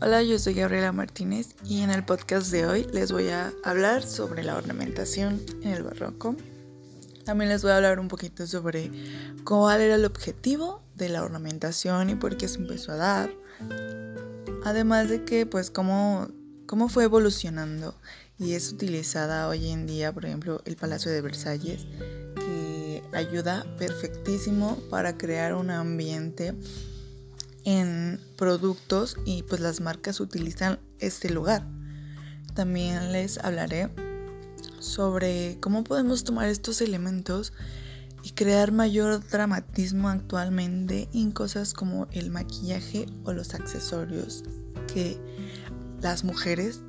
Hola, yo soy Gabriela Martínez y en el podcast de hoy les voy a hablar sobre la ornamentación en el barroco. También les voy a hablar un poquito sobre cuál era el objetivo de la ornamentación y por qué se empezó a dar. Además de que, pues, cómo, cómo fue evolucionando y es utilizada hoy en día, por ejemplo, el Palacio de Versalles, que ayuda perfectísimo para crear un ambiente en productos y pues las marcas utilizan este lugar. También les hablaré sobre cómo podemos tomar estos elementos y crear mayor dramatismo actualmente en cosas como el maquillaje o los accesorios que las mujeres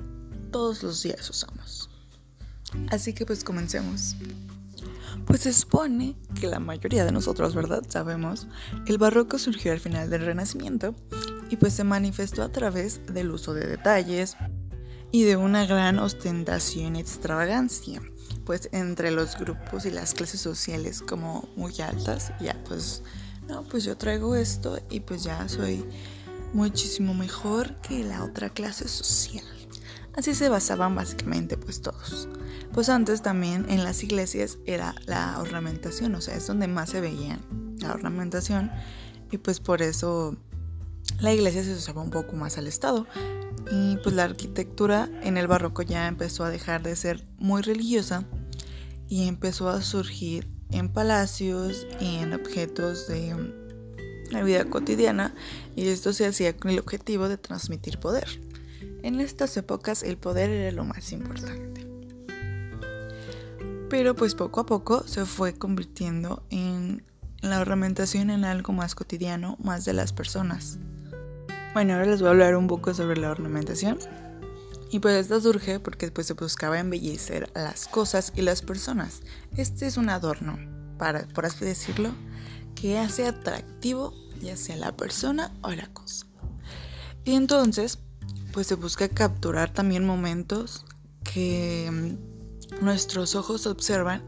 todos los días usamos. Así que pues comencemos. Pues se supone que la mayoría de nosotros, ¿verdad? Sabemos, el barroco surgió al final del Renacimiento y pues se manifestó a través del uso de detalles y de una gran ostentación y extravagancia. Pues entre los grupos y las clases sociales como muy altas, ya pues, no, pues yo traigo esto y pues ya soy muchísimo mejor que la otra clase social. Así se basaban básicamente pues todos. Pues antes también en las iglesias era la ornamentación, o sea, es donde más se veía la ornamentación y pues por eso la iglesia se usaba un poco más al estado. Y pues la arquitectura en el barroco ya empezó a dejar de ser muy religiosa y empezó a surgir en palacios y en objetos de la vida cotidiana y esto se hacía con el objetivo de transmitir poder. En estas épocas el poder era lo más importante. Pero pues poco a poco se fue convirtiendo en la ornamentación en algo más cotidiano, más de las personas. Bueno, ahora les voy a hablar un poco sobre la ornamentación. Y pues esta surge porque pues se buscaba embellecer las cosas y las personas. Este es un adorno, para, por así decirlo, que hace atractivo ya sea la persona o la cosa. Y entonces, pues se busca capturar también momentos que mm, nuestros ojos observan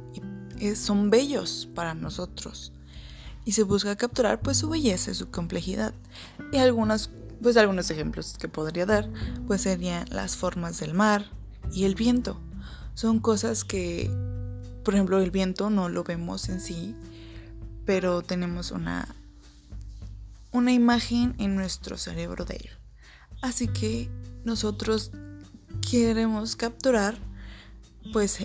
y son bellos para nosotros. Y se busca capturar pues su belleza y su complejidad. Y algunos, pues algunos ejemplos que podría dar pues serían las formas del mar y el viento. Son cosas que, por ejemplo, el viento no lo vemos en sí, pero tenemos una, una imagen en nuestro cerebro de él. Así que nosotros queremos capturar pues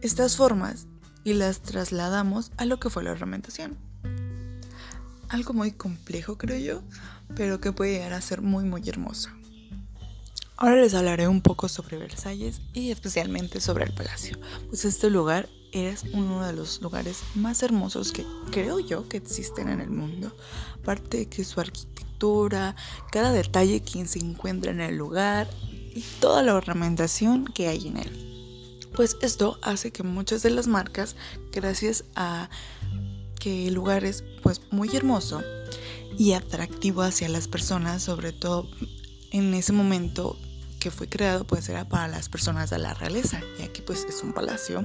estas formas y las trasladamos a lo que fue la ornamentación. Algo muy complejo creo yo, pero que puede llegar a ser muy muy hermoso. Ahora les hablaré un poco sobre Versalles y especialmente sobre el palacio, pues este lugar es uno de los lugares más hermosos que creo yo que existen en el mundo. Aparte de que su arquitectura, cada detalle que se encuentra en el lugar y toda la ornamentación que hay en él. Pues esto hace que muchas de las marcas, gracias a que el lugar es pues muy hermoso y atractivo hacia las personas, sobre todo en ese momento que fue creado pues era para las personas de la realeza y aquí pues es un palacio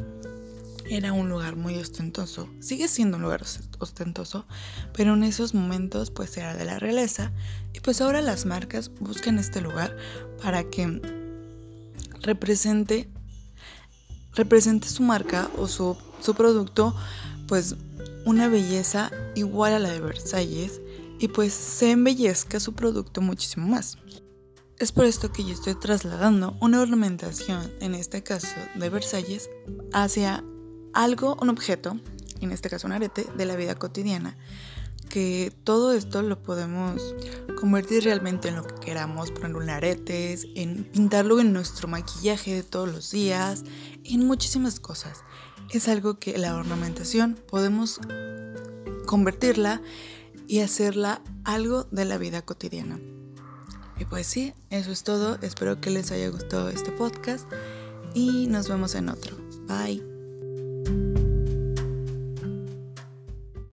era un lugar muy ostentoso sigue siendo un lugar ostentoso pero en esos momentos pues era de la realeza y pues ahora las marcas buscan este lugar para que represente represente su marca o su, su producto pues una belleza igual a la de Versalles y pues se embellezca su producto muchísimo más. Es por esto que yo estoy trasladando una ornamentación, en este caso de Versalles, hacia algo, un objeto, en este caso un arete, de la vida cotidiana. Que todo esto lo podemos convertir realmente en lo que queramos, ponerlo en aretes, en pintarlo en nuestro maquillaje de todos los días, en muchísimas cosas. Es algo que la ornamentación podemos convertirla y hacerla algo de la vida cotidiana. Y pues sí, eso es todo. Espero que les haya gustado este podcast y nos vemos en otro. Bye.